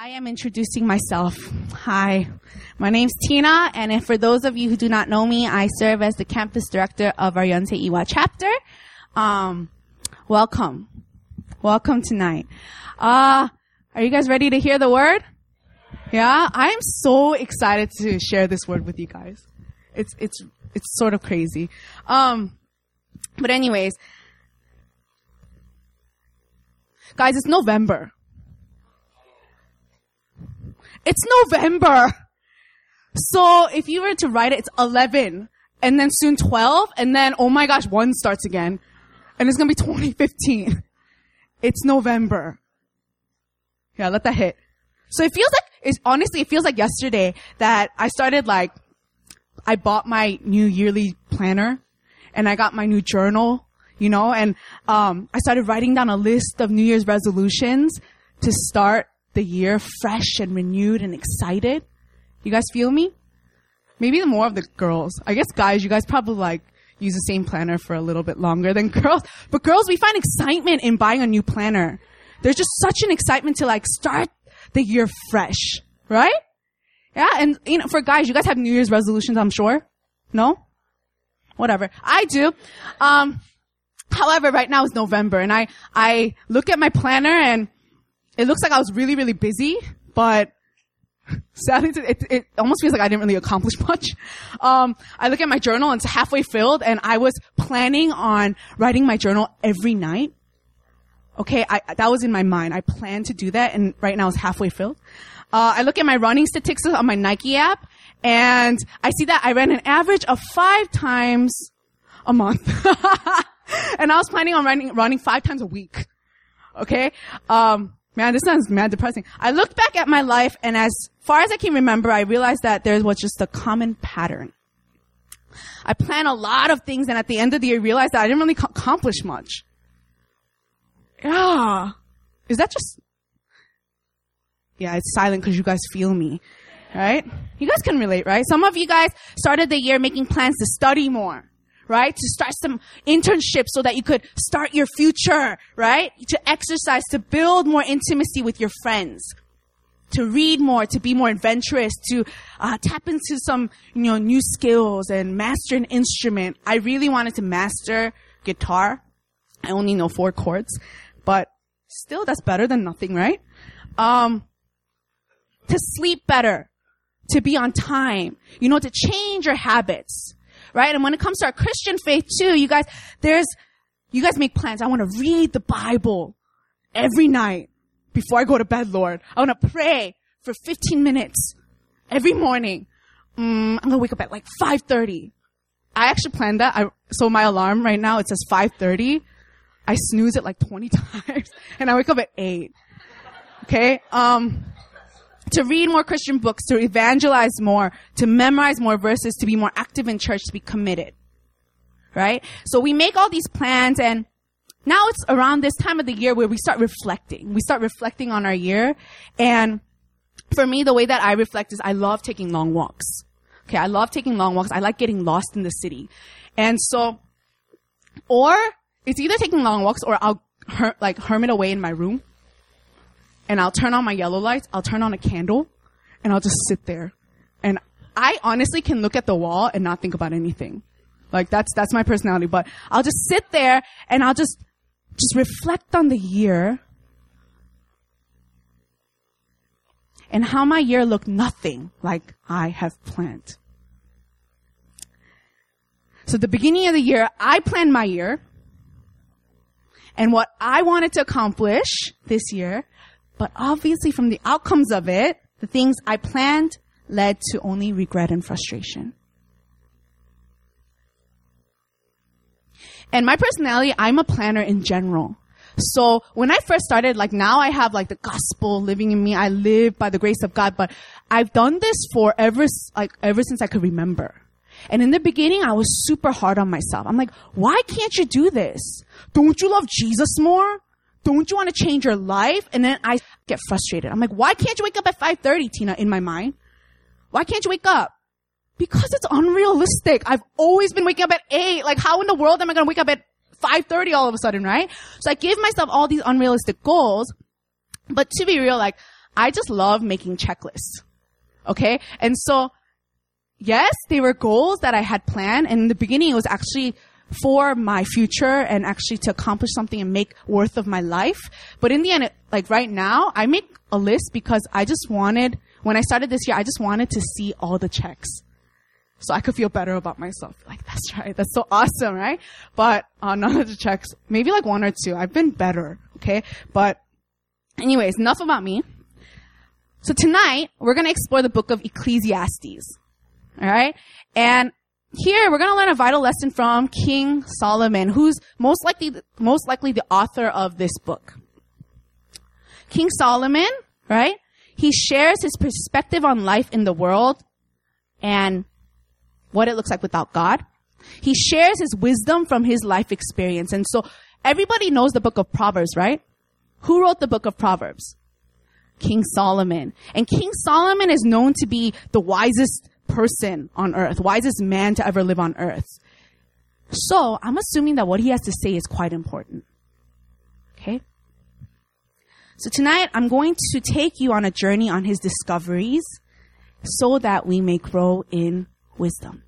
I am introducing myself. Hi, my name's Tina, and for those of you who do not know me, I serve as the campus director of our Yonsei Iwa chapter. Um, welcome, welcome tonight. Uh, are you guys ready to hear the word? Yeah, I am so excited to share this word with you guys. It's it's it's sort of crazy. Um, but anyways, guys, it's November. It's November. So if you were to write it, it's 11 and then soon 12 and then, oh my gosh, one starts again and it's going to be 2015. It's November. Yeah, let that hit. So it feels like, it's honestly, it feels like yesterday that I started like, I bought my new yearly planner and I got my new journal, you know, and, um, I started writing down a list of New Year's resolutions to start the year fresh and renewed and excited. You guys feel me? Maybe the more of the girls. I guess guys, you guys probably like use the same planner for a little bit longer than girls. But girls, we find excitement in buying a new planner. There's just such an excitement to like start the year fresh, right? Yeah, and you know, for guys, you guys have New Year's resolutions, I'm sure. No? Whatever. I do. Um, however, right now is November and I, I look at my planner and it looks like I was really, really busy, but sadly, it, it almost feels like I didn't really accomplish much. Um, I look at my journal and it's halfway filled and I was planning on writing my journal every night. Okay, I, that was in my mind. I planned to do that and right now it's halfway filled. Uh, I look at my running statistics on my Nike app and I see that I ran an average of five times a month. and I was planning on running, running five times a week. Okay? Um, Man, this sounds mad depressing. I looked back at my life and as far as I can remember, I realized that there was just a common pattern. I planned a lot of things and at the end of the year realized that I didn't really accomplish much. Yeah. Is that just, yeah, it's silent because you guys feel me, right? You guys can relate, right? Some of you guys started the year making plans to study more right? To start some internships so that you could start your future, right? To exercise, to build more intimacy with your friends, to read more, to be more adventurous, to uh, tap into some, you know, new skills and master an instrument. I really wanted to master guitar. I only know four chords, but still that's better than nothing, right? Um, to sleep better, to be on time, you know, to change your habits, right? And when it comes to our Christian faith too, you guys, there's, you guys make plans. I want to read the Bible every night before I go to bed, Lord. I want to pray for 15 minutes every morning. Mm, I'm gonna wake up at like 5:30. I actually planned that. I, so my alarm right now it says 5:30. I snooze it like 20 times, and I wake up at 8. Okay. Um, to read more Christian books, to evangelize more, to memorize more verses, to be more active in church, to be committed. Right? So we make all these plans and now it's around this time of the year where we start reflecting. We start reflecting on our year. And for me, the way that I reflect is I love taking long walks. Okay, I love taking long walks. I like getting lost in the city. And so, or it's either taking long walks or I'll her, like hermit away in my room and I'll turn on my yellow lights, I'll turn on a candle, and I'll just sit there. And I honestly can look at the wall and not think about anything. Like that's, that's my personality, but I'll just sit there and I'll just, just reflect on the year and how my year looked nothing like I have planned. So the beginning of the year, I planned my year and what I wanted to accomplish this year, but obviously from the outcomes of it, the things I planned led to only regret and frustration. And my personality, I'm a planner in general. So when I first started, like now I have like the gospel living in me. I live by the grace of God, but I've done this for ever, like ever since I could remember. And in the beginning, I was super hard on myself. I'm like, why can't you do this? Don't you love Jesus more? Don't you want to change your life? And then I get frustrated. I'm like, why can't you wake up at 5.30, Tina, in my mind? Why can't you wake up? Because it's unrealistic. I've always been waking up at 8. Like, how in the world am I going to wake up at 5.30 all of a sudden, right? So I give myself all these unrealistic goals. But to be real, like, I just love making checklists. Okay? And so, yes, they were goals that I had planned. And in the beginning, it was actually for my future and actually to accomplish something and make worth of my life. But in the end, like right now, I make a list because I just wanted, when I started this year, I just wanted to see all the checks. So I could feel better about myself. Like, that's right. That's so awesome, right? But uh, none of the checks, maybe like one or two. I've been better. Okay. But anyways, enough about me. So tonight, we're going to explore the book of Ecclesiastes. All right. And here we're going to learn a vital lesson from King Solomon, who's most likely, most likely the author of this book. King Solomon, right? He shares his perspective on life in the world and what it looks like without God. He shares his wisdom from his life experience. And so everybody knows the book of Proverbs, right? Who wrote the book of Proverbs? King Solomon. And King Solomon is known to be the wisest person on earth, wisest man to ever live on earth. So I'm assuming that what he has to say is quite important. Okay? So tonight I'm going to take you on a journey on his discoveries so that we may grow in wisdom.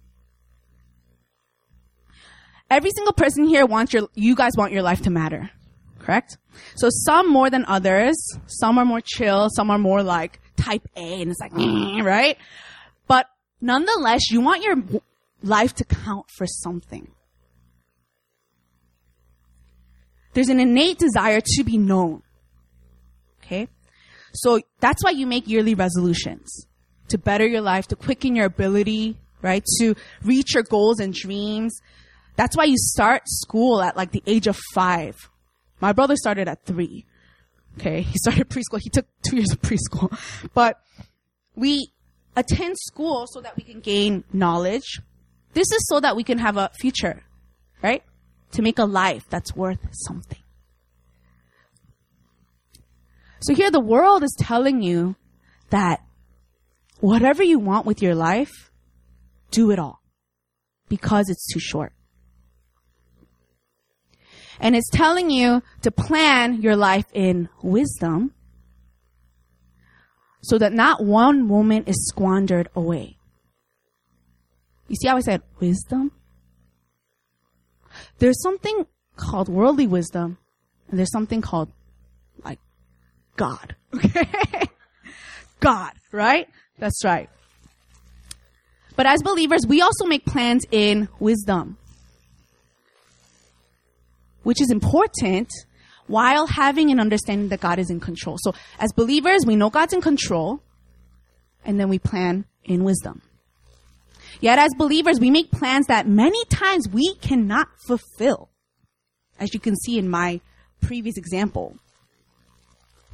Every single person here wants your, you guys want your life to matter. Correct? So some more than others. Some are more chill. Some are more like type A and it's like, right? Nonetheless, you want your life to count for something. There's an innate desire to be known. Okay? So that's why you make yearly resolutions. To better your life, to quicken your ability, right? To reach your goals and dreams. That's why you start school at like the age of five. My brother started at three. Okay. He started preschool. He took two years of preschool. But we attend school so that we can gain knowledge. This is so that we can have a future, right? To make a life that's worth something. So here the world is telling you that whatever you want with your life, do it all because it's too short. And it's telling you to plan your life in wisdom so that not one moment is squandered away. You see how I said wisdom? There's something called worldly wisdom and there's something called like God. Okay? God, right? That's right. But as believers, we also make plans in wisdom, which is important while having an understanding that God is in control. So as believers, we know God's in control, and then we plan in wisdom. Yet as believers, we make plans that many times we cannot fulfill. As you can see in my previous example.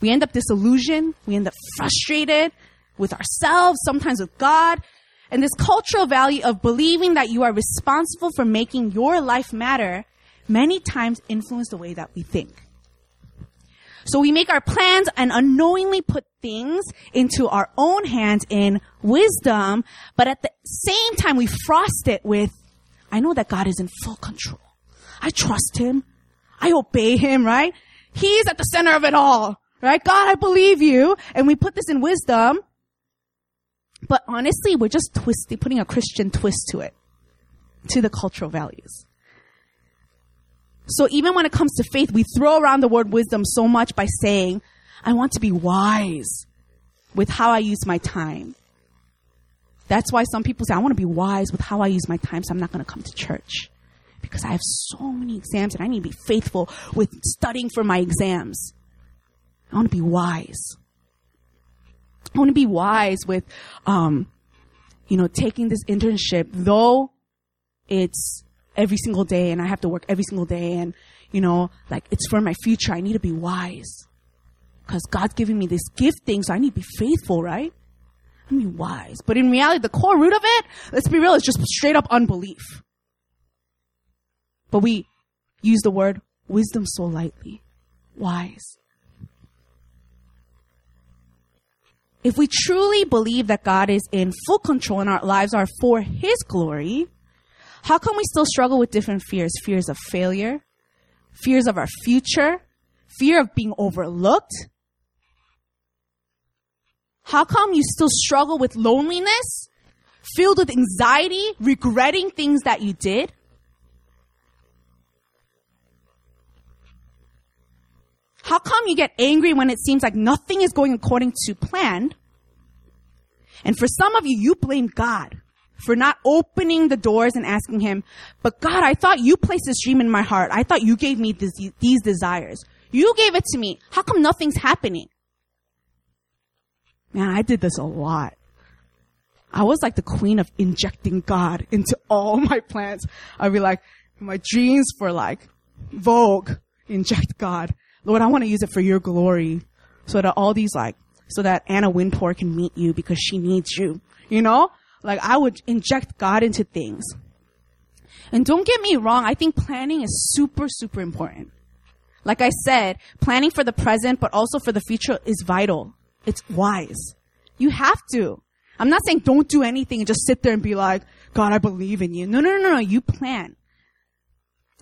We end up disillusioned, we end up frustrated with ourselves, sometimes with God, and this cultural value of believing that you are responsible for making your life matter many times influence the way that we think. So we make our plans and unknowingly put things into our own hands in wisdom, but at the same time we frost it with, I know that God is in full control. I trust Him. I obey Him, right? He's at the center of it all, right? God, I believe you. And we put this in wisdom, but honestly, we're just twisting, putting a Christian twist to it, to the cultural values. So even when it comes to faith, we throw around the word wisdom so much by saying, I want to be wise with how I use my time. That's why some people say, I want to be wise with how I use my time, so I'm not going to come to church. Because I have so many exams and I need to be faithful with studying for my exams. I want to be wise. I want to be wise with, um, you know, taking this internship, though it's every single day and I have to work every single day and, you know, like it's for my future. I need to be wise. Cause God's giving me this gift thing, so I need to be faithful, right? I be wise. But in reality, the core root of it, let's be real, is just straight up unbelief. But we use the word wisdom so lightly. Wise. If we truly believe that God is in full control and our lives are for His glory, how come we still struggle with different fears? Fears of failure, fears of our future, fear of being overlooked, How come you still struggle with loneliness, filled with anxiety, regretting things that you did? How come you get angry when it seems like nothing is going according to plan? And for some of you, you blame God for not opening the doors and asking him, but God, I thought you placed this dream in my heart. I thought you gave me this, these desires. You gave it to me. How come nothing's happening? Man, I did this a lot. I was like the queen of injecting God into all my plans. I'd be like, my dreams for like Vogue, inject God. Lord, I want to use it for your glory. So that all these like, so that Anna Wintour can meet you because she needs you. You know? Like I would inject God into things. And don't get me wrong, I think planning is super, super important. Like I said, planning for the present, but also for the future is vital. It's wise. You have to. I'm not saying don't do anything and just sit there and be like, God, I believe in you. No, no, no, no. You plan.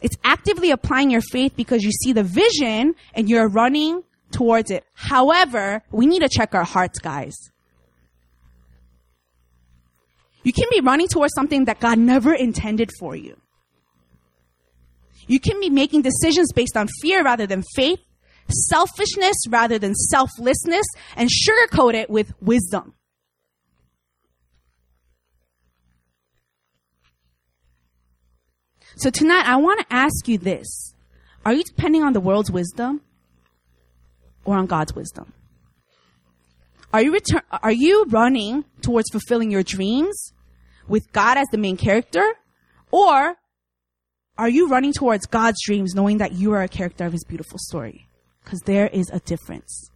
It's actively applying your faith because you see the vision and you're running towards it. However, we need to check our hearts, guys. You can be running towards something that God never intended for you. You can be making decisions based on fear rather than faith, selfishness rather than selflessness, and sugarcoat it with wisdom. So tonight, I want to ask you this. Are you depending on the world's wisdom or on God's wisdom? Are you are you running towards fulfilling your dreams with God as the main character? Or are you running towards God's dreams knowing that you are a character of his beautiful story? Because there is a difference.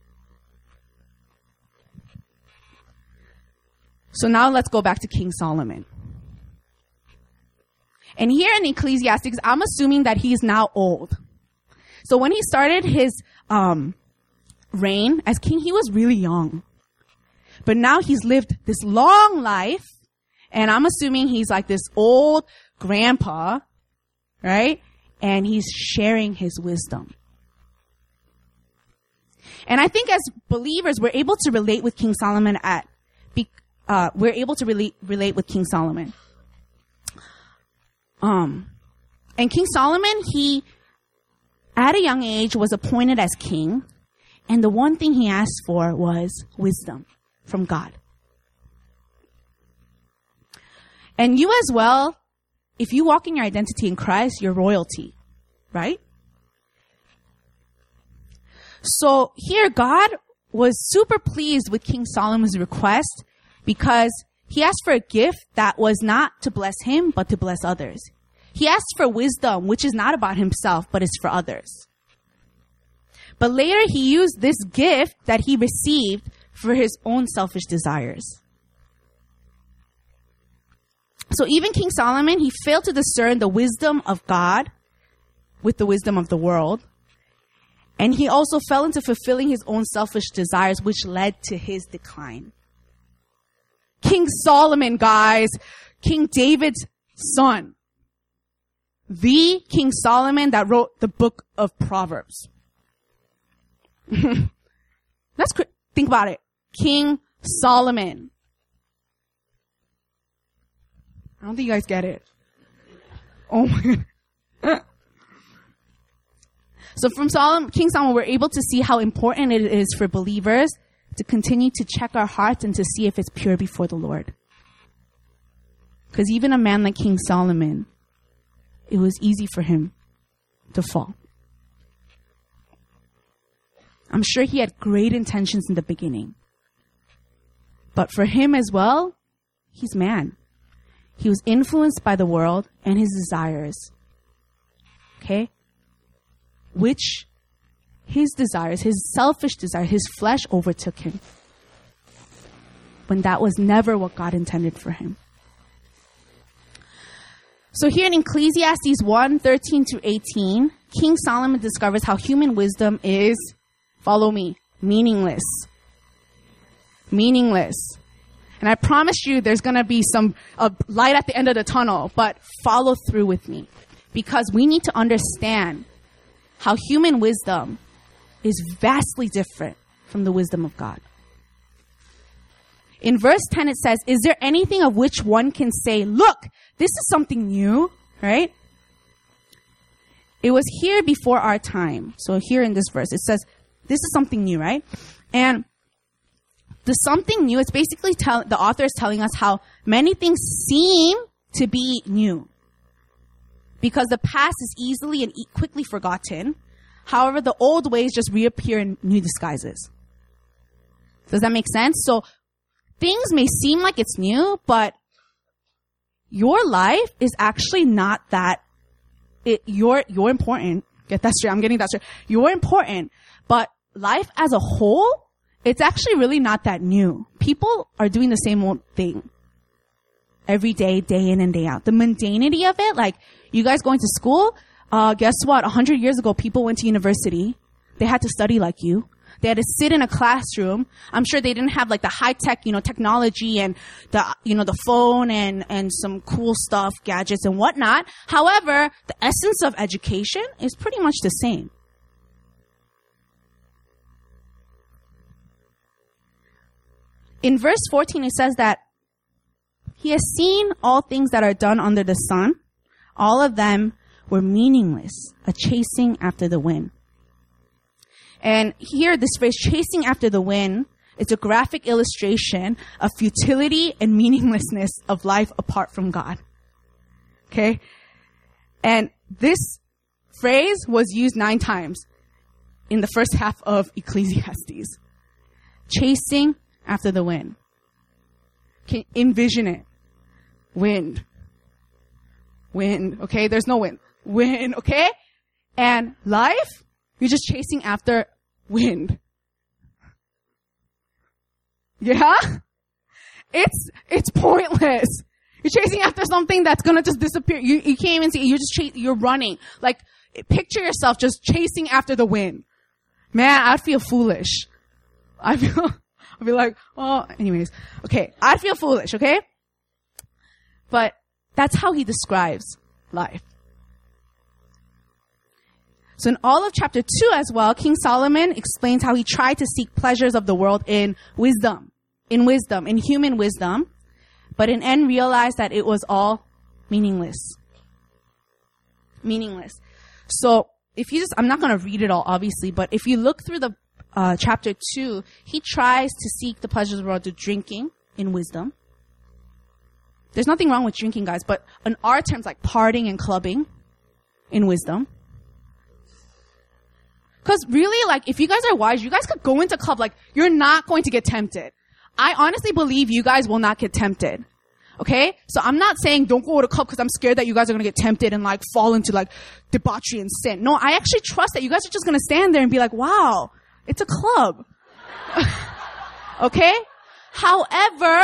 So now let's go back to King Solomon. And here in Ecclesiastes, I'm assuming that he's now old. So when he started his um, reign as king, he was really young. But now he's lived this long life and I'm assuming he's like this old grandpa, right? And he's sharing his wisdom. And I think as believers, we're able to relate with King Solomon at, uh, we're able to relate, relate with King Solomon. Um, and King Solomon, he, at a young age, was appointed as king. And the one thing he asked for was wisdom from God. And you as well, if you walk in your identity in Christ, you're royalty, right? So here God was super pleased with King Solomon's request because he asked for a gift that was not to bless him, but to bless others. He asked for wisdom, which is not about himself, but is for others. But later he used this gift that he received for his own selfish desires. So even King Solomon, he failed to discern the wisdom of God with the wisdom of the world. And he also fell into fulfilling his own selfish desires, which led to his decline. King Solomon, guys, King David's son. The King Solomon that wrote the book of Proverbs. Let's think about it. King Solomon. I don't think you guys get it. Oh my god. so from Solomon, King Solomon, we're able to see how important it is for believers to continue to check our hearts and to see if it's pure before the Lord. Because even a man like King Solomon, it was easy for him to fall. I'm sure he had great intentions in the beginning. But for him as well, he's man. He was influenced by the world and his desires. Okay? Which his desires, his selfish desire, his flesh overtook him. When that was never what God intended for him. So here in Ecclesiastes 1, 13 to 18, King Solomon discovers how human wisdom is, follow me, meaningless. Meaningless. And I promise you there's going to be some uh, light at the end of the tunnel, but follow through with me. Because we need to understand how human wisdom is vastly different from the wisdom of God. In verse 10 it says, is there anything of which one can say, look, this is something new, right? It was here before our time. So here in this verse, it says, this is something new, right? And the something new is basically tell, the author is telling us how many things seem to be new. Because the past is easily and quickly forgotten. However, the old ways just reappear in new disguises. Does that make sense? So things may seem like it's new, but your life is actually not that it, you're, you're important. Get that straight. I'm getting that straight. You're important, but life as a whole, it's actually really not that new. People are doing the same old thing every day, day in and day out. The mundanity of it, like you guys going to school, uh, guess what? A hundred years ago, people went to university. They had to study like you. They had to sit in a classroom. I'm sure they didn't have like the high tech, you know, technology and the, you know, the phone and, and some cool stuff, gadgets and whatnot. However, the essence of education is pretty much the same. In verse 14, it says that he has seen all things that are done under the sun. All of them were meaningless, a chasing after the wind. And here, this phrase, chasing after the wind, is a graphic illustration of futility and meaninglessness of life apart from God. Okay? And this phrase was used nine times in the first half of Ecclesiastes. Chasing after the wind. Can envision it. Wind. Wind, okay? There's no wind. Wind, okay? And life, you're just chasing after wind. Yeah? It's, it's pointless. You're chasing after something that's gonna just disappear. You, you can't even see it. You're just chasing, you're running. Like, picture yourself just chasing after the wind. Man, I'd feel foolish. I feel, I'd be like, oh, anyways. Okay, I'd feel foolish, okay? But that's how he describes life. So in all of chapter 2 as well, King Solomon explains how he tried to seek pleasures of the world in wisdom, in wisdom, in human wisdom, but in end realized that it was all meaningless. Meaningless. So if you just, I'm not going to read it all, obviously, but if you look through the uh, chapter 2, he tries to seek the pleasures of the world through drinking in wisdom. There's nothing wrong with drinking, guys, but in our terms, like partying and clubbing in wisdom. Cause really, like, if you guys are wise, you guys could go into club, like, you're not going to get tempted. I honestly believe you guys will not get tempted. Okay? So I'm not saying don't go to a club because I'm scared that you guys are gonna get tempted and like fall into like debauchery and sin. No, I actually trust that you guys are just gonna stand there and be like, wow, it's a club. okay? However,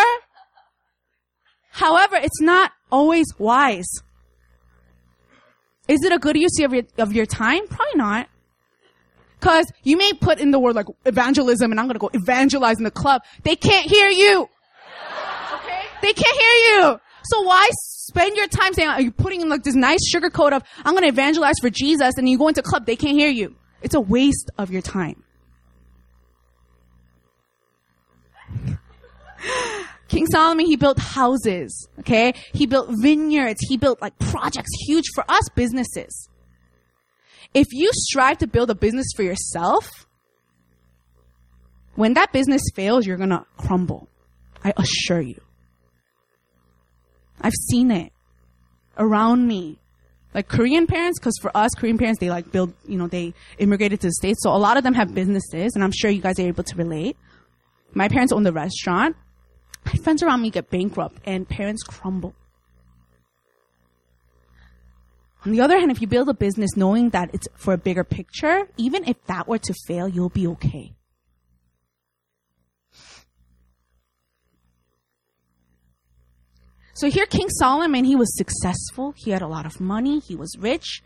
however, it's not always wise. Is it a good use of your, of your time? Probably not. Cause you may put in the word like evangelism and I'm gonna go evangelize in the club. They can't hear you. Okay? They can't hear you. So why spend your time saying, oh, are you putting in like this nice sugar coat of, I'm gonna evangelize for Jesus and you go into club, they can't hear you. It's a waste of your time. King Solomon, he built houses, okay? He built vineyards. He built like projects huge for us businesses. If you strive to build a business for yourself, when that business fails, you're gonna crumble. I assure you. I've seen it around me. Like Korean parents, because for us, Korean parents, they like build, you know, they immigrated to the States. So a lot of them have businesses, and I'm sure you guys are able to relate. My parents own the restaurant. My friends around me get bankrupt, and parents crumble. On the other hand, if you build a business knowing that it's for a bigger picture, even if that were to fail, you'll be okay. So here, King Solomon, he was successful. He had a lot of money. He was rich.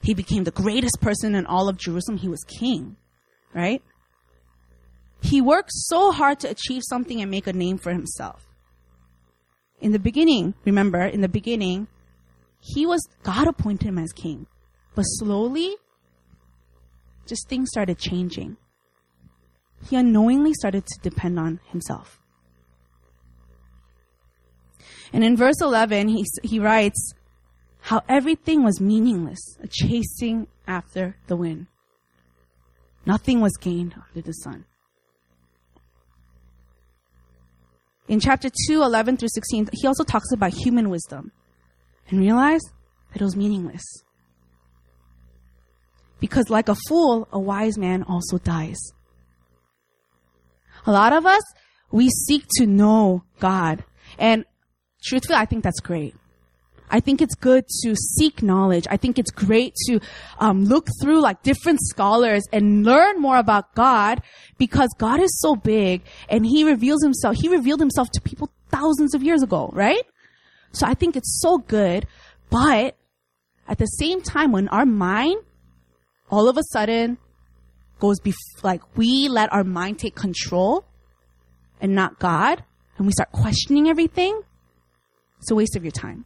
He became the greatest person in all of Jerusalem. He was king, right? He worked so hard to achieve something and make a name for himself. In the beginning, remember, in the beginning, he was, God appointed him as king. But slowly, just things started changing. He unknowingly started to depend on himself. And in verse 11, he, he writes, how everything was meaningless, a chasing after the wind. Nothing was gained under the sun. In chapter 2, 11 through 16, he also talks about human wisdom and realize that it was meaningless. Because like a fool, a wise man also dies. A lot of us, we seek to know God. And truthfully, I think that's great. I think it's good to seek knowledge. I think it's great to um, look through like different scholars and learn more about God because God is so big and He reveals Himself. He revealed Himself to people thousands of years ago, right? So I think it's so good, but at the same time, when our mind all of a sudden goes bef- like we let our mind take control and not God, and we start questioning everything, it's a waste of your time.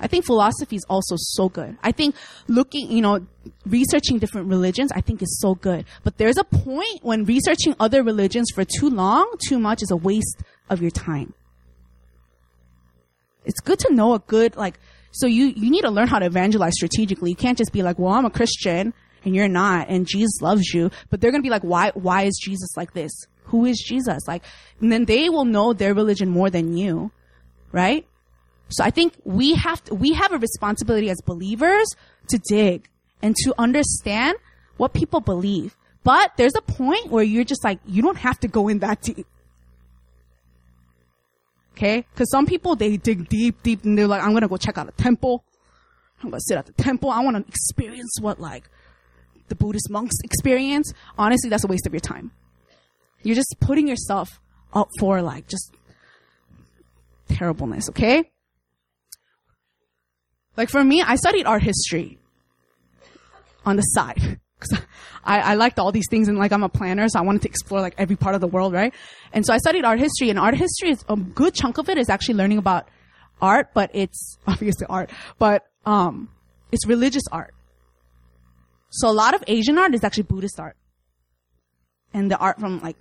I think philosophy is also so good. I think looking, you know, researching different religions, I think is so good. But there's a point when researching other religions for too long, too much is a waste of your time. It's good to know a good, like, so you, you need to learn how to evangelize strategically. You can't just be like, well, I'm a Christian and you're not and Jesus loves you. But they're going to be like, why, why is Jesus like this? Who is Jesus? Like, and then they will know their religion more than you, right? So I think we have to, we have a responsibility as believers to dig and to understand what people believe. But there's a point where you're just like, you don't have to go in that deep. Okay? Cause some people, they dig deep, deep and they're like, I'm gonna go check out a temple. I'm gonna sit at the temple. I want to experience what like the Buddhist monks experience. Honestly, that's a waste of your time. You're just putting yourself up for like just terribleness, okay? Like for me, I studied art history on the side. Cause I, I liked all these things and like I'm a planner, so I wanted to explore like every part of the world, right? And so I studied art history and art history is a good chunk of it is actually learning about art, but it's obviously art, but, um, it's religious art. So a lot of Asian art is actually Buddhist art. And the art from like,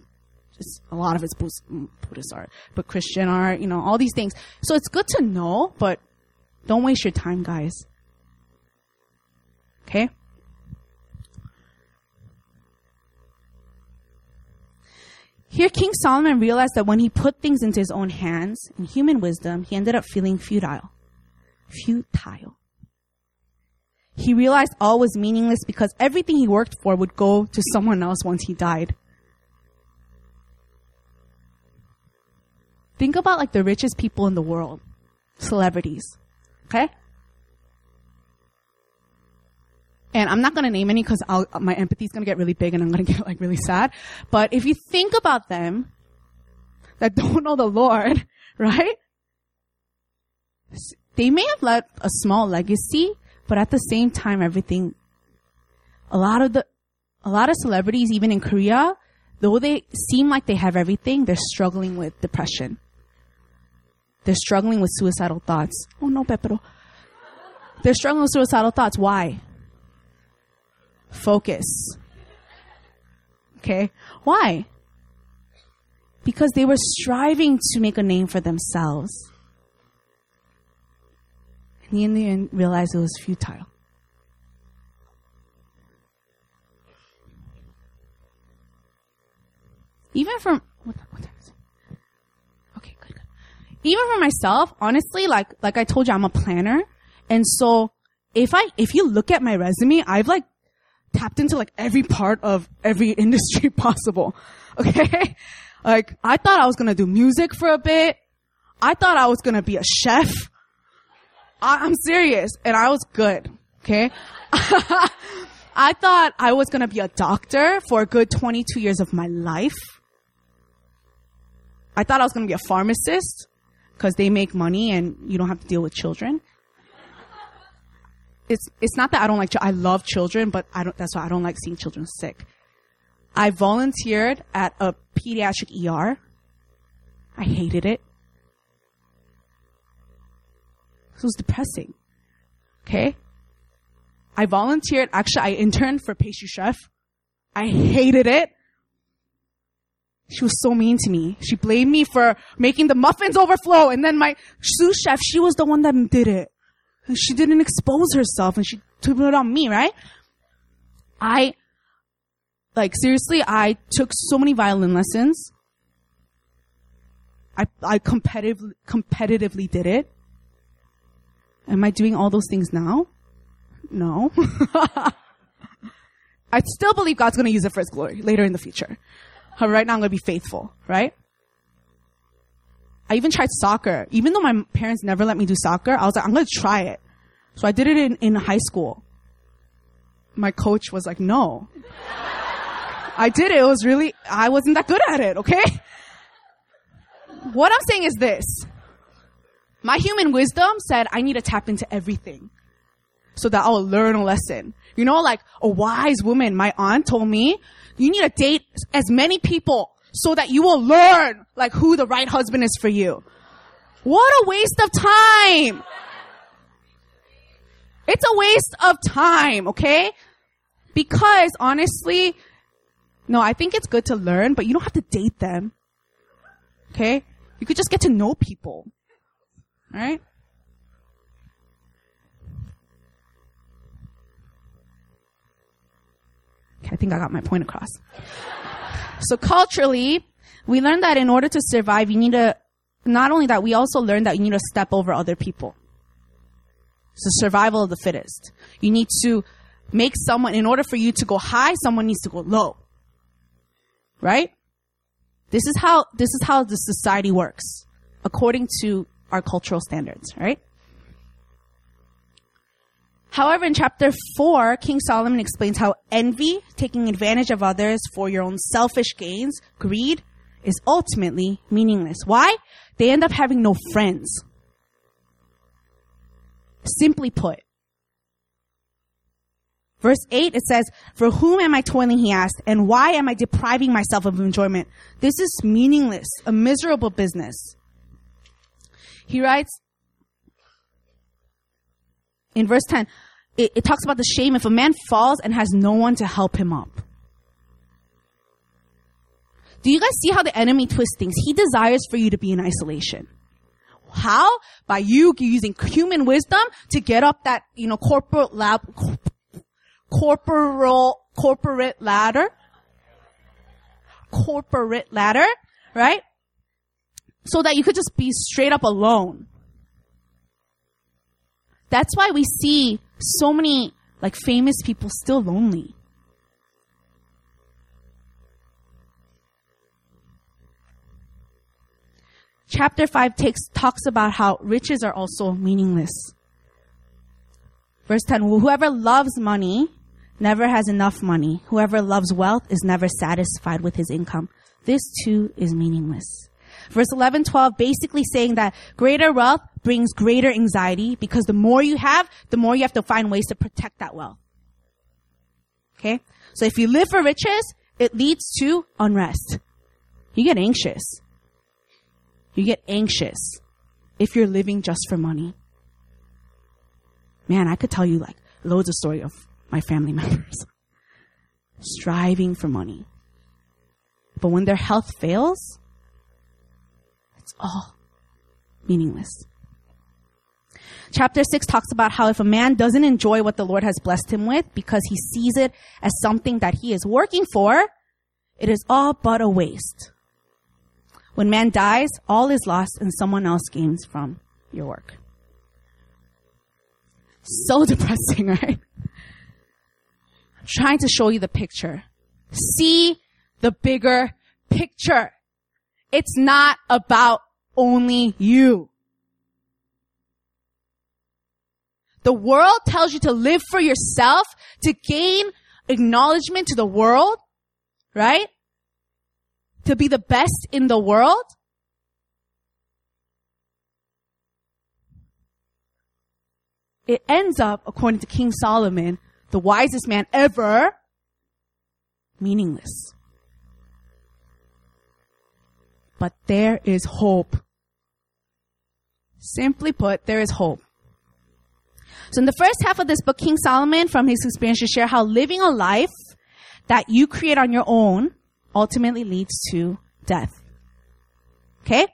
just a lot of it's Buddhist art, but Christian art, you know, all these things. So it's good to know, but don't waste your time, guys. Okay? Here, King Solomon realized that when he put things into his own hands in human wisdom, he ended up feeling futile. Futile. He realized all was meaningless because everything he worked for would go to someone else once he died. Think about like the richest people in the world. Celebrities. Okay? And I'm not going to name any because my empathy is going to get really big and I'm going to get like really sad. But if you think about them that don't know the Lord, right? They may have left a small legacy, but at the same time, everything, a lot of the, a lot of celebrities, even in Korea, though they seem like they have everything, they're struggling with depression. They're struggling with suicidal thoughts. Oh no, Pepero. They're struggling with suicidal thoughts. Why? Focus. Okay? Why? Because they were striving to make a name for themselves. And in the end realized it was futile. Even from what, what time is it? Okay, good, good. Even for myself, honestly, like like I told you, I'm a planner. And so if I, if you look at my resume, I've like tapped into like every part of every industry possible. Okay. Like I thought I was going to do music for a bit. I thought I was going to be a chef. I, am serious. And I was good. Okay. I thought I was going to be a doctor for a good 22 years of my life. I thought I was going to be a pharmacist because they make money and you don't have to deal with children it's it's not that I don't like I love children, but I don't. That's why I don't like seeing children sick. I volunteered at a pediatric ER. I hated it. It was depressing. Okay. I volunteered. Actually, I interned for pastry chef. I hated it. She was so mean to me. She blamed me for making the muffins overflow. And then my sous chef, she was the one that did it. And she didn't expose herself and she took it on me, right? I, like seriously, I took so many violin lessons. I, I competitively, competitively did it. Am I doing all those things now? No. I still believe God's going to use it for His glory later in the future. Right now I'm going to be faithful, right? I even tried soccer. Even though my parents never let me do soccer, I was like, I'm going to try it. So I did it in, in high school. My coach was like, no. I did it. It was really, I wasn't that good at it, okay? What I'm saying is this. My human wisdom said I need to tap into everything so that I'll learn a lesson. You know, like a wise woman, my aunt told me, you need to date as many people so that you will learn like who the right husband is for you. What a waste of time. It's a waste of time, okay? Because honestly, no, I think it's good to learn, but you don't have to date them. Okay? You could just get to know people. Alright? I think I got my point across. So culturally, we learned that in order to survive, you need to, not only that, we also learned that you need to step over other people. It's the survival of the fittest. You need to make someone, in order for you to go high, someone needs to go low. Right? This is how, this is how the society works, according to our cultural standards, right? However, in chapter 4, King Solomon explains how envy, taking advantage of others for your own selfish gains, greed, is ultimately meaningless. Why? They end up having no friends. Simply put, Verse 8, it says, For whom am I toiling, he asked, and why am I depriving myself of enjoyment? This is meaningless, a miserable business. He writes, in verse 10, it, it talks about the shame if a man falls and has no one to help him up. Do you guys see how the enemy twists things? He desires for you to be in isolation. How? By you using human wisdom to get up that, you know, corporate lab, corporal, corporate ladder. Corporate ladder, right? So that you could just be straight up alone. That's why we see so many like famous people still lonely. Chapter 5 takes, talks about how riches are also meaningless. Verse 10, whoever loves money never has enough money. Whoever loves wealth is never satisfied with his income. This too is meaningless. Verse 11, 12, basically saying that greater wealth brings greater anxiety because the more you have, the more you have to find ways to protect that wealth. Okay? So if you live for riches, it leads to unrest. You get anxious. You get anxious if you're living just for money. Man, I could tell you like loads of story of my family members striving for money. But when their health fails, all meaningless. Chapter 6 talks about how if a man doesn't enjoy what the Lord has blessed him with because he sees it as something that he is working for, it is all but a waste. When man dies, all is lost and someone else gains from your work. So depressing, right? I'm trying to show you the picture. See the bigger picture. It's not about only you. The world tells you to live for yourself, to gain acknowledgement to the world, right? To be the best in the world. It ends up, according to King Solomon, the wisest man ever, meaningless. But there is hope. Simply put, there is hope. So in the first half of this book, King Solomon, from his experience, to share how living a life that you create on your own ultimately leads to death. Okay?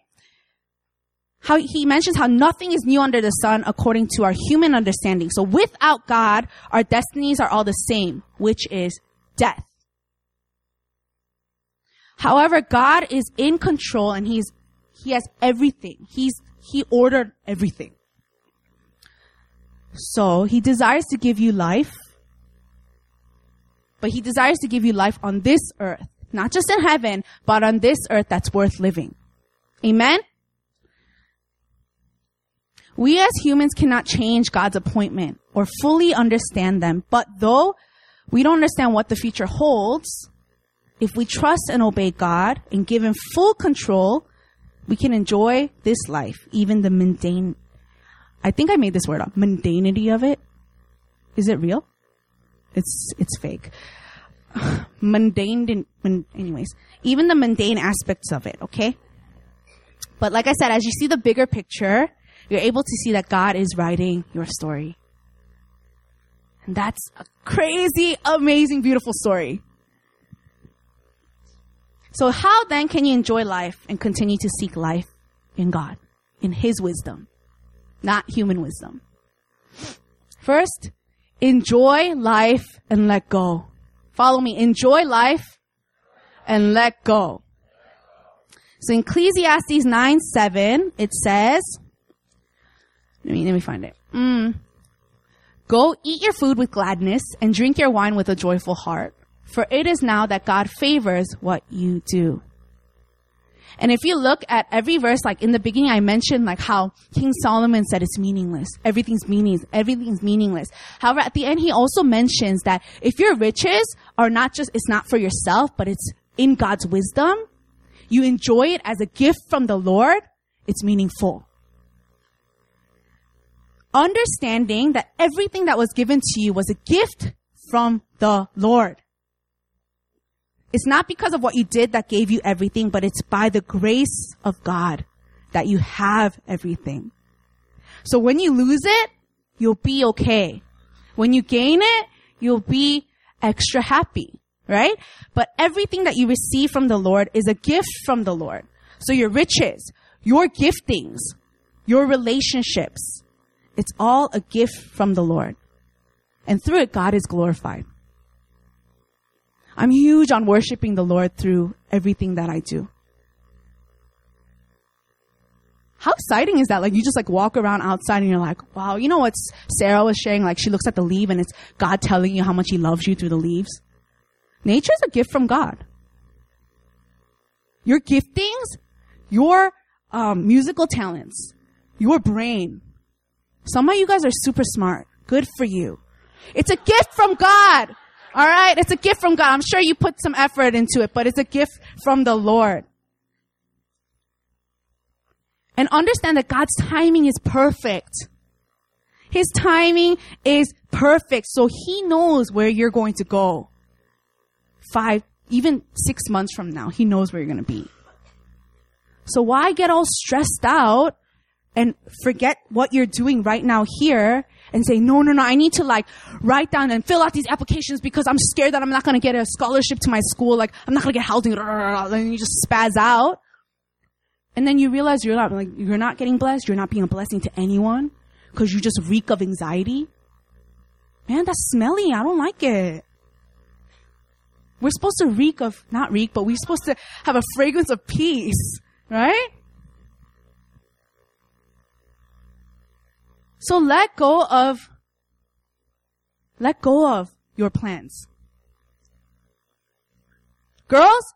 How he mentions how nothing is new under the sun according to our human understanding. So without God, our destinies are all the same, which is death. However, God is in control and he's, he has everything. He's, he ordered everything. So he desires to give you life, but he desires to give you life on this earth, not just in heaven, but on this earth that's worth living. Amen? We as humans cannot change God's appointment or fully understand them, but though we don't understand what the future holds, if we trust and obey God and give Him full control, we can enjoy this life, even the mundane. I think I made this word up. Mundanity of it. Is it real? It's it's fake. mundane. anyways, even the mundane aspects of it. Okay. But like I said, as you see the bigger picture, you're able to see that God is writing your story. And that's a crazy, amazing, beautiful story. So how then can you enjoy life and continue to seek life in God, in His wisdom, not human wisdom? First, enjoy life and let go. Follow me. Enjoy life and let go. So in Ecclesiastes 9 7, it says, let me, let me find it. Mm. Go eat your food with gladness and drink your wine with a joyful heart for it is now that God favors what you do. And if you look at every verse, like in the beginning, I mentioned like how King Solomon said it's meaningless. Everything's meaningless. Everything's meaningless. However, at the end, he also mentions that if your riches are not just, it's not for yourself, but it's in God's wisdom, you enjoy it as a gift from the Lord, it's meaningful. Understanding that everything that was given to you was a gift from the Lord. It's not because of what you did that gave you everything, but it's by the grace of God that you have everything. So when you lose it, you'll be okay. When you gain it, you'll be extra happy, right? But everything that you receive from the Lord is a gift from the Lord. So your riches, your giftings, your relationships, it's all a gift from the Lord. And through it, God is glorified. I'm huge on worshiping the Lord through everything that I do. How exciting is that? Like you just like walk around outside and you're like, wow, you know what Sarah was sharing? Like she looks at the leaf and it's God telling you how much he loves you through the leaves. Nature is a gift from God. Your giftings, your um, musical talents, your brain. Some of you guys are super smart. Good for you. It's a gift from God. All right? It's a gift from God. I'm sure you put some effort into it, but it's a gift from the Lord. And understand that God's timing is perfect. His timing is perfect. So He knows where you're going to go. Five, even six months from now, He knows where you're going to be. So why get all stressed out and forget what you're doing right now here and say, no, no, no, I need to like write down and fill out these applications because I'm scared that I'm not going to get a scholarship to my school. Like, I'm not going to get housing. And you just spaz out. And then you realize you're not, like, you're not getting blessed. You're not being a blessing to anyone because you just reek of anxiety. Man, that's smelly. I don't like it. We're supposed to reek of, not reek, but we're supposed to have a fragrance of peace, right? So let go of, let go of your plans. Girls?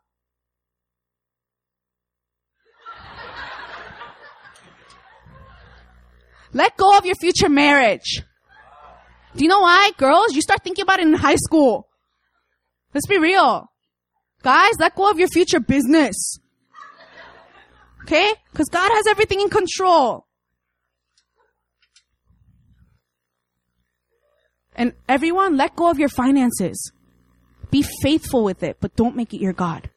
let go of your future marriage. Do you know why? Girls, you start thinking about it in high school. Let's be real. Guys, let go of your future business. Okay? Cause God has everything in control. And everyone, let go of your finances. Be faithful with it, but don't make it your God.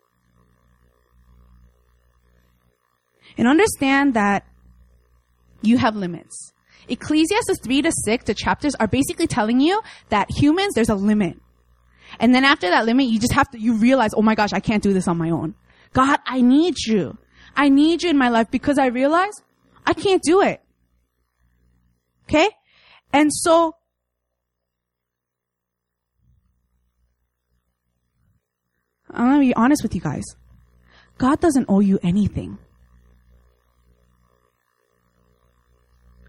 And understand that you have limits. Ecclesiastes 3 to 6, the chapters are basically telling you that humans, there's a limit. And then after that limit, you just have to, you realize, oh my gosh, I can't do this on my own. God, I need you. I need you in my life because I realize I can't do it. Okay? And so, I'm gonna be honest with you guys. God doesn't owe you anything.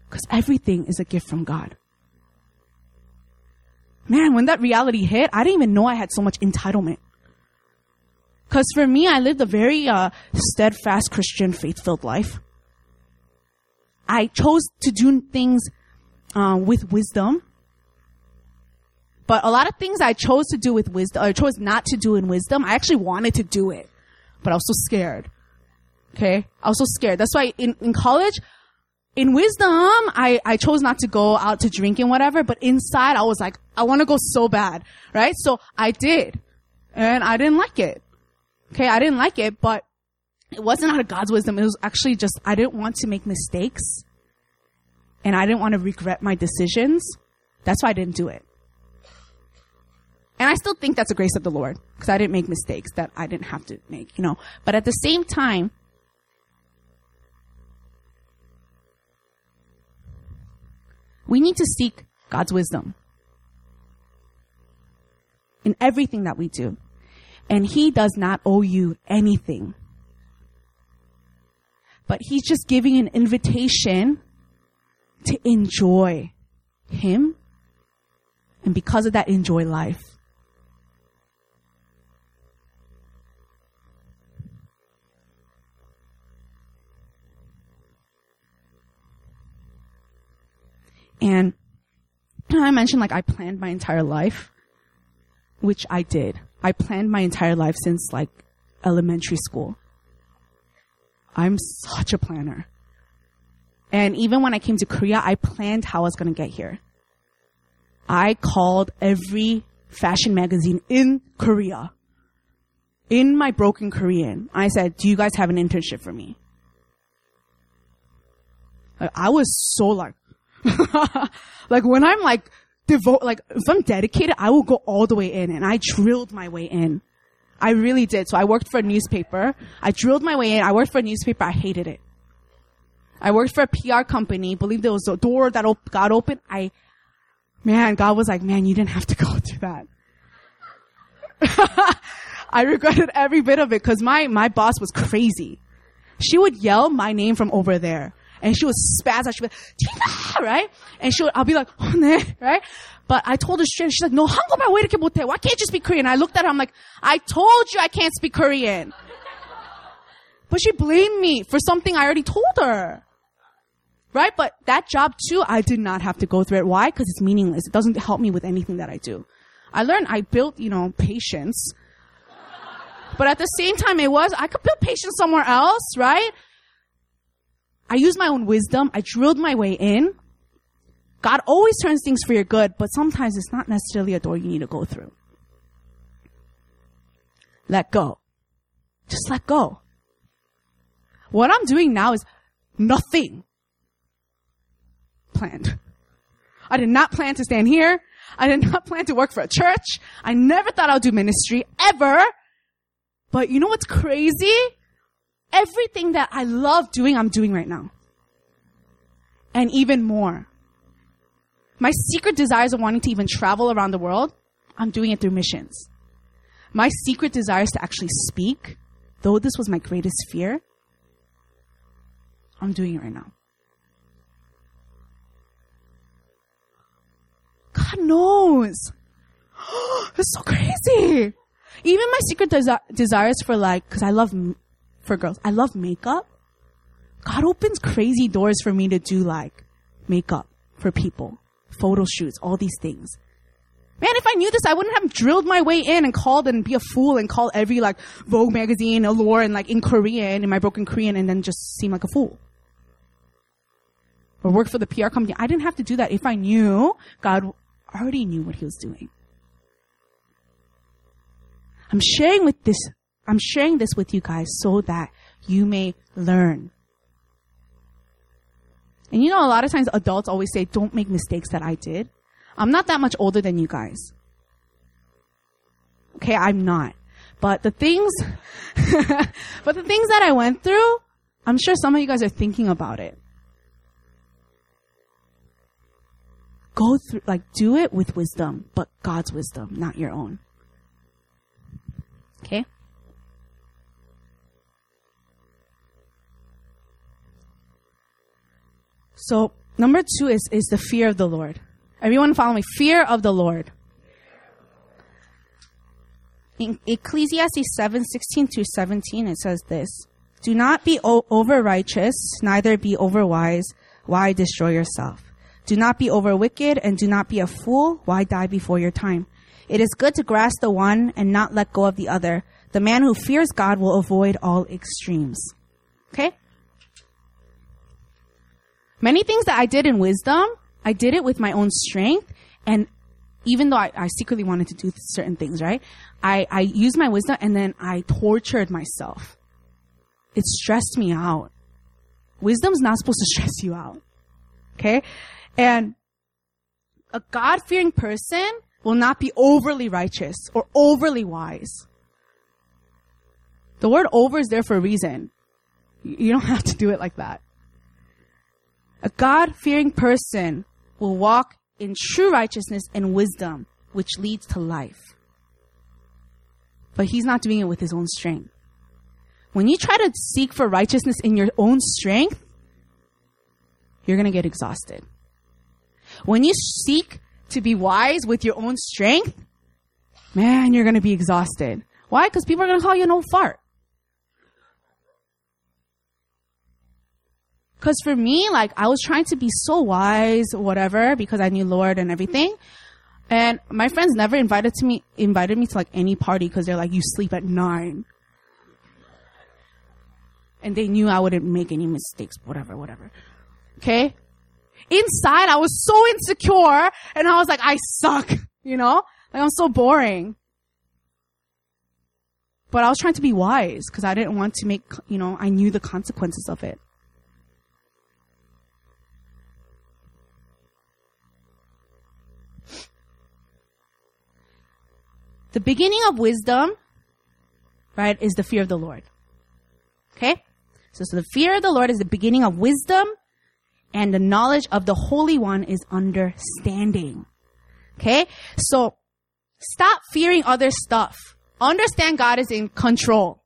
Because everything is a gift from God. Man, when that reality hit, I didn't even know I had so much entitlement. Because for me, I lived a very uh, steadfast Christian, faith-filled life. I chose to do things uh, with wisdom. But a lot of things I chose to do with wisdom, I chose not to do in wisdom, I actually wanted to do it. But I was so scared. Okay? I was so scared. That's why in, in college, in wisdom, I, I chose not to go out to drink and whatever, but inside I was like, I want to go so bad, right? So I did. And I didn't like it. Okay, I didn't like it, but it wasn't out of God's wisdom. It was actually just, I didn't want to make mistakes. And I didn't want to regret my decisions. That's why I didn't do it. And I still think that's a grace of the Lord, because I didn't make mistakes that I didn't have to make, you know. But at the same time, We need to seek God's wisdom in everything that we do. And He does not owe you anything. But He's just giving an invitation to enjoy Him. And because of that, enjoy life. And I mentioned like I planned my entire life, which I did. I planned my entire life since like elementary school. I'm such a planner. And even when I came to Korea, I planned how I was going to get here. I called every fashion magazine in Korea. In my broken Korean, I said, do you guys have an internship for me? I was so like, like when I'm like devote, like if I'm dedicated, I will go all the way in and I drilled my way in. I really did. So I worked for a newspaper. I drilled my way in. I worked for a newspaper. I hated it. I worked for a PR company. Believe there was a door that op- got open. I, man, God was like, man, you didn't have to go through that. I regretted every bit of it because my, my boss was crazy. She would yell my name from over there and she would spaz out. She'd be like, right? And she would, I'll be like, oh, 네, right? But I told her straight, she's like, no, 한국말 왜 이렇게 못해? Why can't you speak Korean? I looked at her, I'm like, I told you I can't speak Korean. But she blamed me for something I already told her. Right? But that job too, I did not have to go through it. Why? Because it's meaningless. It doesn't help me with anything that I do. I learned, I built, you know, patience. But at the same time, it was, I could build patience somewhere else, right? I used my own wisdom. I drilled my way in. God always turns things for your good, but sometimes it's not necessarily a door you need to go through. Let go. Just let go. What I'm doing now is nothing planned. I did not plan to stand here. I did not plan to work for a church. I never thought I would do ministry ever. But you know what's crazy? Everything that I love doing, I'm doing right now. And even more. My secret desires of wanting to even travel around the world, I'm doing it through missions. My secret desires to actually speak, though this was my greatest fear, I'm doing it right now. God knows. it's so crazy. Even my secret desi- desires for like, cause I love for girls. I love makeup. God opens crazy doors for me to do like makeup for people, photo shoots, all these things. Man, if I knew this, I wouldn't have drilled my way in and called and be a fool and call every like Vogue magazine, Allure, and like in Korean, in my broken Korean, and then just seem like a fool. Or work for the PR company. I didn't have to do that if I knew God already knew what he was doing. I'm sharing with this I'm sharing this with you guys so that you may learn. And you know, a lot of times adults always say, don't make mistakes that I did. I'm not that much older than you guys. Okay, I'm not. But the things, but the things that I went through, I'm sure some of you guys are thinking about it. Go through, like, do it with wisdom, but God's wisdom, not your own. Okay? So, number two is, is the fear of the Lord. Everyone follow me. Fear of the Lord. In Ecclesiastes 7, 16 to 17, it says this. Do not be o- over righteous, neither be over wise. Why destroy yourself? Do not be over wicked, and do not be a fool. Why die before your time? It is good to grasp the one and not let go of the other. The man who fears God will avoid all extremes. Okay? Many things that I did in wisdom, I did it with my own strength. And even though I, I secretly wanted to do certain things, right? I, I used my wisdom and then I tortured myself. It stressed me out. Wisdom's not supposed to stress you out. Okay? And a God fearing person will not be overly righteous or overly wise. The word over is there for a reason. You don't have to do it like that. A God fearing person will walk in true righteousness and wisdom, which leads to life. But he's not doing it with his own strength. When you try to seek for righteousness in your own strength, you're going to get exhausted. When you seek to be wise with your own strength, man, you're going to be exhausted. Why? Because people are going to call you an old fart. Cause for me, like, I was trying to be so wise, whatever, because I knew Lord and everything. And my friends never invited to me, invited me to like any party because they're like, you sleep at nine. And they knew I wouldn't make any mistakes, whatever, whatever. Okay? Inside, I was so insecure and I was like, I suck, you know? Like, I'm so boring. But I was trying to be wise because I didn't want to make, you know, I knew the consequences of it. The beginning of wisdom, right, is the fear of the Lord. Okay? So, so the fear of the Lord is the beginning of wisdom, and the knowledge of the Holy One is understanding. Okay? So, stop fearing other stuff. Understand God is in control.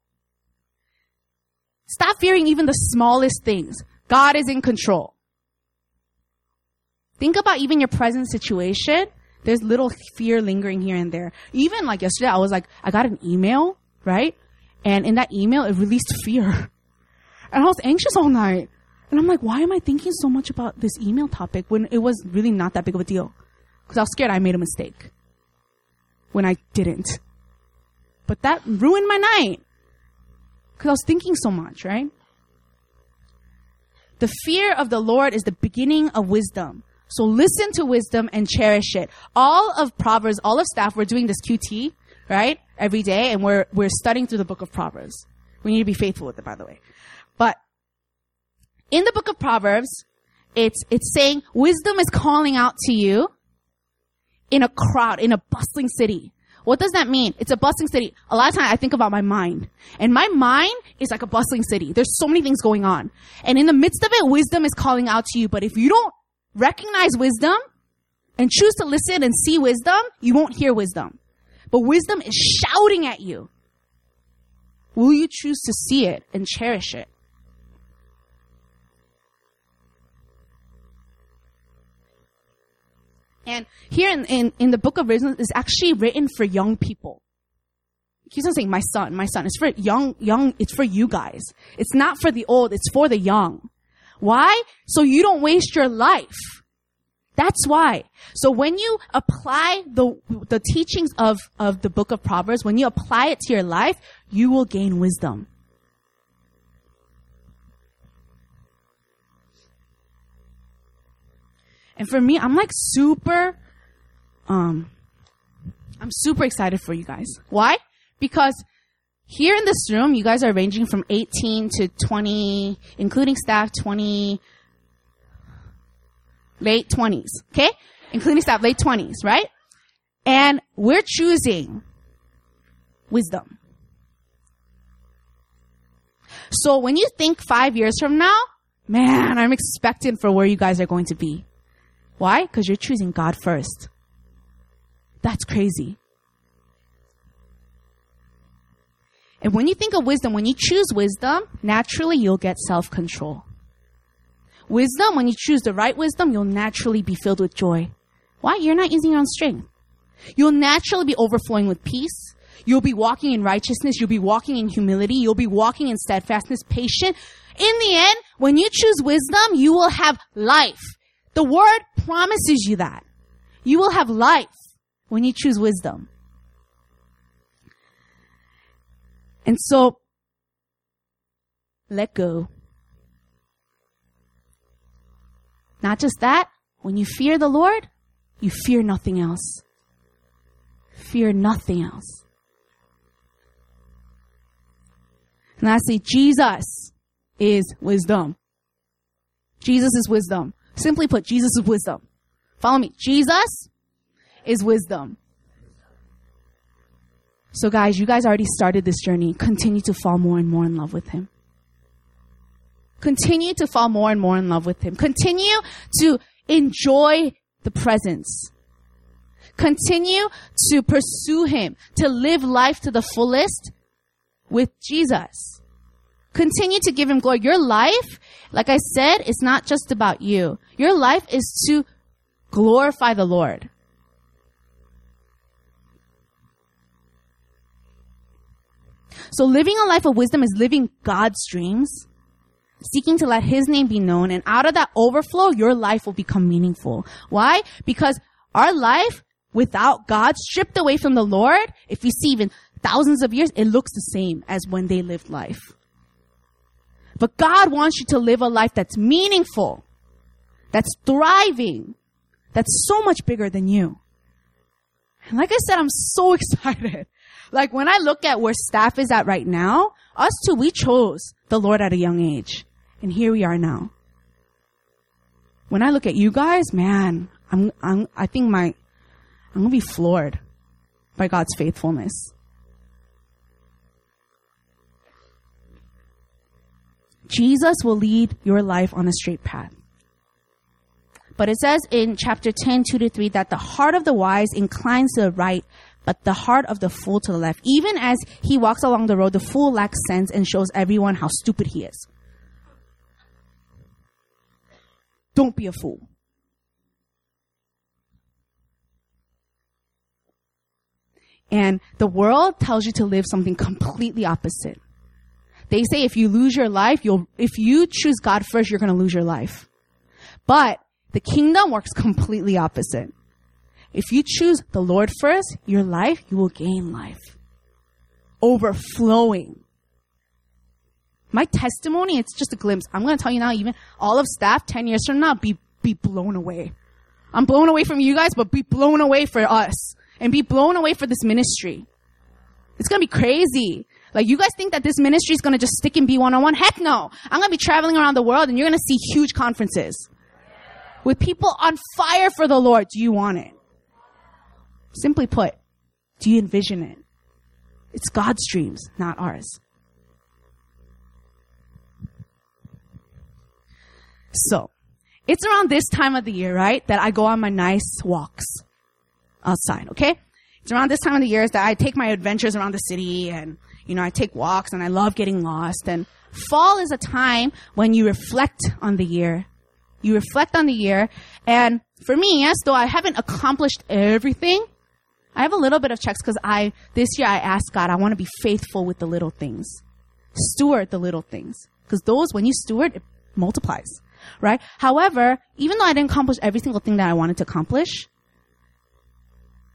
Stop fearing even the smallest things. God is in control. Think about even your present situation there's little fear lingering here and there. Even like yesterday, I was like, I got an email, right? And in that email, it released fear. And I was anxious all night. And I'm like, why am I thinking so much about this email topic when it was really not that big of a deal? Because I was scared I made a mistake when I didn't. But that ruined my night. Because I was thinking so much, right? The fear of the Lord is the beginning of wisdom. So listen to wisdom and cherish it. All of Proverbs, all of staff, we're doing this QT, right? Every day, and we're, we're studying through the book of Proverbs. We need to be faithful with it, by the way. But in the book of Proverbs, it's, it's saying wisdom is calling out to you in a crowd, in a bustling city. What does that mean? It's a bustling city. A lot of times I think about my mind. And my mind is like a bustling city. There's so many things going on. And in the midst of it, wisdom is calling out to you. But if you don't recognize wisdom and choose to listen and see wisdom, you won't hear wisdom. But wisdom is shouting at you. Will you choose to see it and cherish it? And here in, in, in the book of wisdom is actually written for young people. He's not saying my son, my son. It's for young, young, it's for you guys. It's not for the old, it's for the young. Why? So you don't waste your life. That's why. So when you apply the, the teachings of, of the book of Proverbs, when you apply it to your life, you will gain wisdom. And for me, I'm like super, um, I'm super excited for you guys. Why? Because here in this room, you guys are ranging from 18 to 20, including staff, 20, late 20s, okay? Including staff, late 20s, right? And we're choosing wisdom. So when you think five years from now, man, I'm expecting for where you guys are going to be. Why? Because you're choosing God first. That's crazy. And when you think of wisdom, when you choose wisdom, naturally you'll get self-control. Wisdom, when you choose the right wisdom, you'll naturally be filled with joy. Why? You're not using your own strength. You'll naturally be overflowing with peace. You'll be walking in righteousness. You'll be walking in humility. You'll be walking in steadfastness, patient. In the end, when you choose wisdom, you will have life. The word promises you that. You will have life when you choose wisdom. And so, let go. Not just that, when you fear the Lord, you fear nothing else. Fear nothing else. And lastly, Jesus is wisdom. Jesus is wisdom. Simply put, Jesus is wisdom. Follow me. Jesus is wisdom. So guys, you guys already started this journey. Continue to fall more and more in love with Him. Continue to fall more and more in love with Him. Continue to enjoy the presence. Continue to pursue Him, to live life to the fullest with Jesus. Continue to give Him glory. Your life, like I said, is not just about you. Your life is to glorify the Lord. So living a life of wisdom is living God's dreams, seeking to let His name be known, and out of that overflow, your life will become meaningful. Why? Because our life without God, stripped away from the Lord, if you see even thousands of years, it looks the same as when they lived life. But God wants you to live a life that's meaningful, that's thriving, that's so much bigger than you. And like I said, I'm so excited like when I look at where staff is at right now, us too, we chose the Lord at a young age. And here we are now. When I look at you guys, man, I'm, I'm, I think my, I'm gonna be floored by God's faithfulness. Jesus will lead your life on a straight path. But it says in chapter 10, 2 to 3 that the heart of the wise inclines to the right, but the heart of the fool to the left. Even as he walks along the road, the fool lacks sense and shows everyone how stupid he is. Don't be a fool. And the world tells you to live something completely opposite. They say if you lose your life, you'll, if you choose God first, you're going to lose your life. But the kingdom works completely opposite. If you choose the Lord first, your life, you will gain life. Overflowing. My testimony, it's just a glimpse. I'm going to tell you now, even all of staff 10 years from now, be, be blown away. I'm blown away from you guys, but be blown away for us and be blown away for this ministry. It's going to be crazy. Like you guys think that this ministry is going to just stick and be one on one? Heck no. I'm going to be traveling around the world and you're going to see huge conferences with people on fire for the Lord. Do you want it? Simply put, do you envision it? It's God's dreams, not ours. So, it's around this time of the year, right, that I go on my nice walks outside, okay? It's around this time of the year that I take my adventures around the city and, you know, I take walks and I love getting lost. And fall is a time when you reflect on the year. You reflect on the year. And for me, yes, though I haven't accomplished everything, I have a little bit of checks because I, this year I asked God, I want to be faithful with the little things. Steward the little things. Because those, when you steward, it multiplies. Right? However, even though I didn't accomplish every single thing that I wanted to accomplish,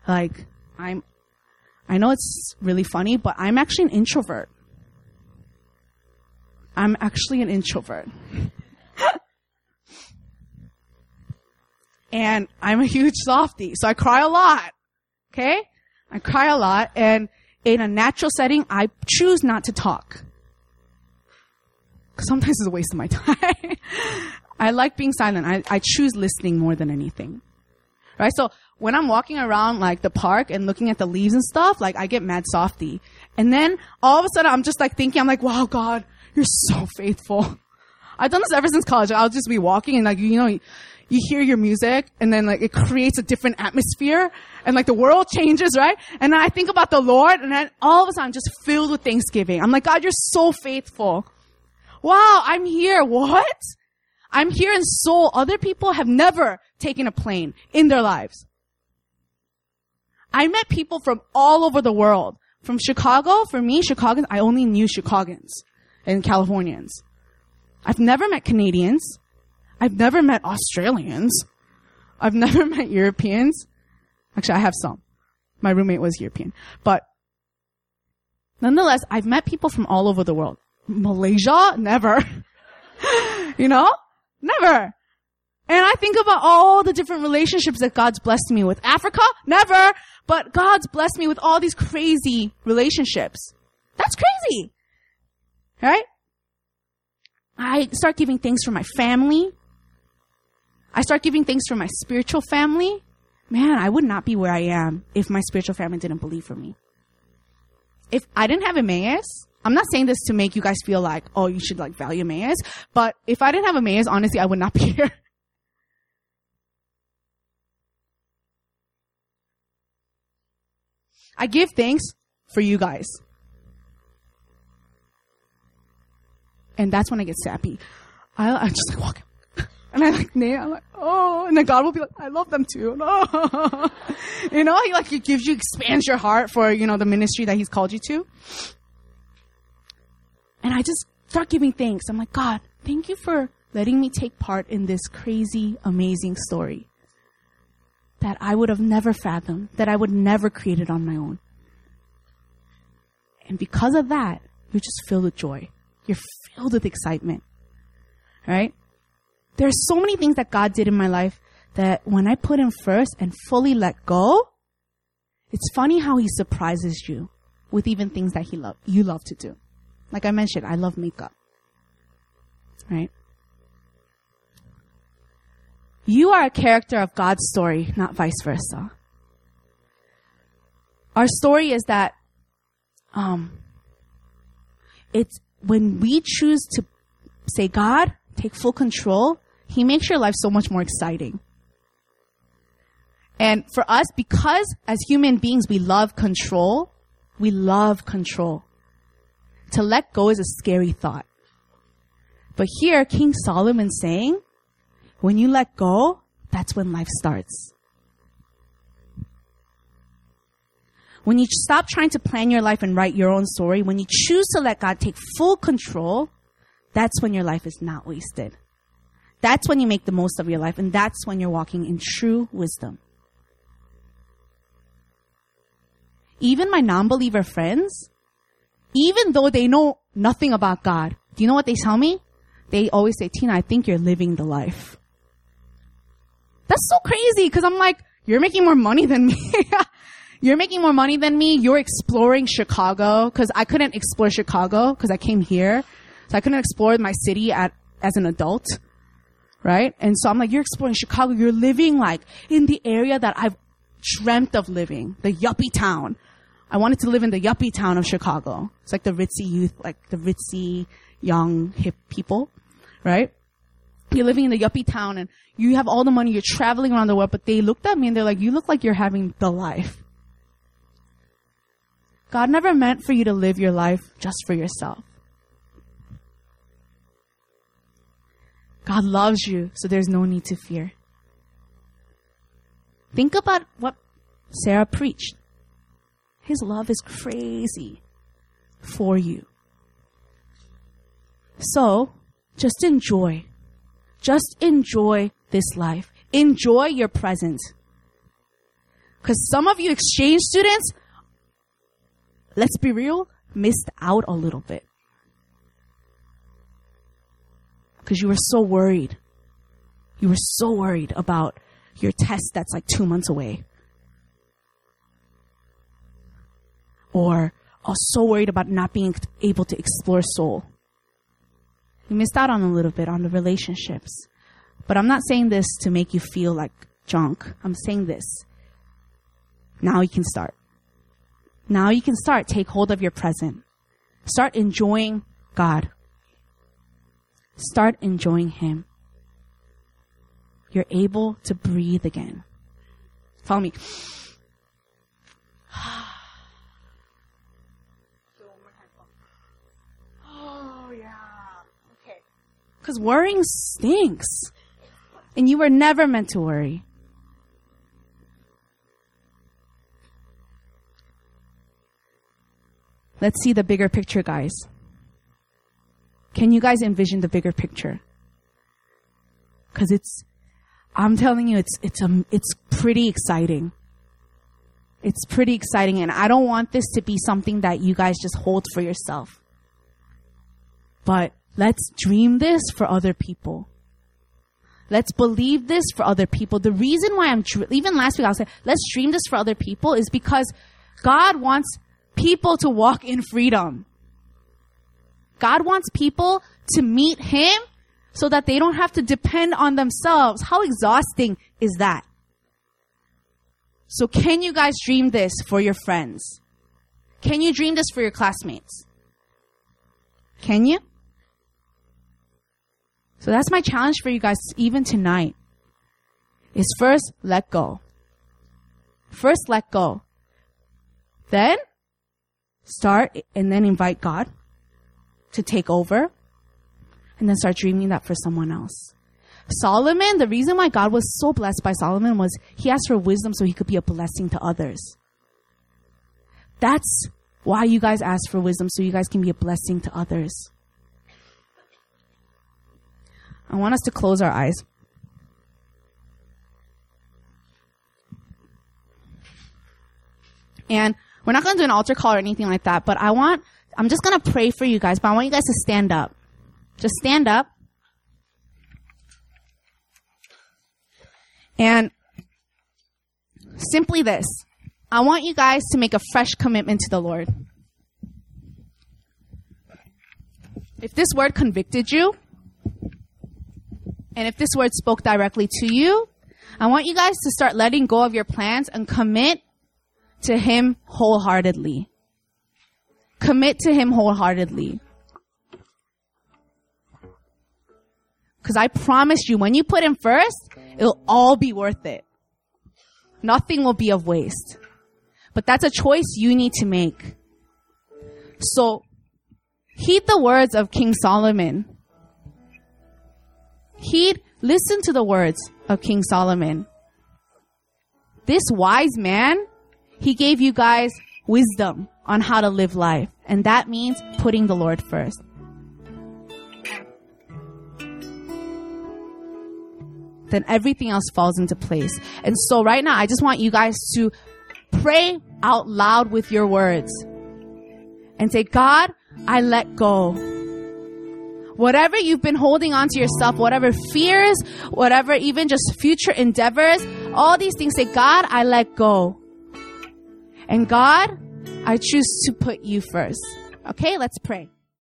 like, I'm, I know it's really funny, but I'm actually an introvert. I'm actually an introvert. and I'm a huge softie, so I cry a lot. Okay? I cry a lot and in a natural setting, I choose not to talk. Cause sometimes it's a waste of my time. I like being silent. I, I choose listening more than anything. Right? So when I'm walking around like the park and looking at the leaves and stuff, like I get mad softy. And then all of a sudden I'm just like thinking, I'm like, wow, God, you're so faithful. I've done this ever since college. I'll just be walking and like, you know, you hear your music and then like it creates a different atmosphere and like the world changes, right? And then I think about the Lord and then all of a sudden I'm just filled with thanksgiving. I'm like, God, you're so faithful. Wow, I'm here. What? I'm here in Seoul. Other people have never taken a plane in their lives. I met people from all over the world. From Chicago, for me, Chicagoans, I only knew Chicagoans and Californians. I've never met Canadians. I've never met Australians. I've never met Europeans. Actually, I have some. My roommate was European. But nonetheless, I've met people from all over the world. Malaysia? Never. you know? Never. And I think about all the different relationships that God's blessed me with. Africa? Never. But God's blessed me with all these crazy relationships. That's crazy. Right? I start giving thanks for my family. I start giving thanks for my spiritual family. Man, I would not be where I am if my spiritual family didn't believe for me. If I didn't have Emmaus, I'm not saying this to make you guys feel like, oh, you should like value Emmaus, but if I didn't have Emmaus, honestly, I would not be here. I give thanks for you guys. And that's when I get sappy. I, I just like walk. And I like, nah, I'm like, oh, and then God will be like, I love them too. No. you know, he like, he gives you, expands your heart for, you know, the ministry that he's called you to. And I just start giving thanks. I'm like, God, thank you for letting me take part in this crazy, amazing story that I would have never fathomed, that I would never create it on my own. And because of that, you're just filled with joy. You're filled with excitement. Right? There's so many things that God did in my life that when I put Him first and fully let go, it's funny how He surprises you with even things that He love you love to do. Like I mentioned, I love makeup. Right? You are a character of God's story, not vice versa. Our story is that um, it's when we choose to say, God, take full control, He makes your life so much more exciting. And for us, because as human beings we love control, we love control. To let go is a scary thought. But here, King Solomon's saying, when you let go, that's when life starts. When you stop trying to plan your life and write your own story, when you choose to let God take full control, that's when your life is not wasted. That's when you make the most of your life, and that's when you're walking in true wisdom. Even my non believer friends, even though they know nothing about God, do you know what they tell me? They always say, Tina, I think you're living the life. That's so crazy because I'm like, you're making more money than me. you're making more money than me. You're exploring Chicago because I couldn't explore Chicago because I came here. So I couldn't explore my city at, as an adult. Right? And so I'm like, you're exploring Chicago. You're living like in the area that I've dreamt of living, the yuppie town. I wanted to live in the yuppie town of Chicago. It's like the ritzy youth, like the ritzy young hip people, right? You're living in the yuppie town and you have all the money, you're traveling around the world, but they looked at me and they're like, you look like you're having the life. God never meant for you to live your life just for yourself. God loves you, so there's no need to fear. Think about what Sarah preached. His love is crazy for you. So, just enjoy. Just enjoy this life. Enjoy your present. Because some of you exchange students, let's be real, missed out a little bit. Because you were so worried. You were so worried about your test that's like two months away. Or are so worried about not being able to explore Seoul. You missed out on a little bit on the relationships. But I'm not saying this to make you feel like junk. I'm saying this. Now you can start. Now you can start. Take hold of your present. Start enjoying God. Start enjoying Him. You're able to breathe again. Follow me. Oh, yeah. Okay. Because worrying stinks. And you were never meant to worry. Let's see the bigger picture, guys. Can you guys envision the bigger picture? Cause it's, I'm telling you, it's, it's, um, it's pretty exciting. It's pretty exciting and I don't want this to be something that you guys just hold for yourself. But let's dream this for other people. Let's believe this for other people. The reason why I'm, even last week I was saying, let's dream this for other people is because God wants people to walk in freedom. God wants people to meet Him so that they don't have to depend on themselves. How exhausting is that? So can you guys dream this for your friends? Can you dream this for your classmates? Can you? So that's my challenge for you guys even tonight. Is first let go. First let go. Then start and then invite God to take over and then start dreaming that for someone else. Solomon, the reason why God was so blessed by Solomon was he asked for wisdom so he could be a blessing to others. That's why you guys ask for wisdom so you guys can be a blessing to others. I want us to close our eyes. And we're not going to do an altar call or anything like that, but I want, I'm just going to pray for you guys, but I want you guys to stand up. Just stand up. And simply this. I want you guys to make a fresh commitment to the Lord. If this word convicted you, and if this word spoke directly to you, I want you guys to start letting go of your plans and commit to Him wholeheartedly. Commit to Him wholeheartedly. Because I promise you, when you put Him first, it'll all be worth it. Nothing will be of waste. But that's a choice you need to make. So, heed the words of King Solomon. Heed, listen to the words of King Solomon. This wise man he gave you guys wisdom on how to live life. And that means putting the Lord first. Then everything else falls into place. And so right now, I just want you guys to pray out loud with your words and say, God, I let go. Whatever you've been holding on to yourself, whatever fears, whatever even just future endeavors, all these things say, God, I let go. And God, I choose to put you first. Okay, let's pray.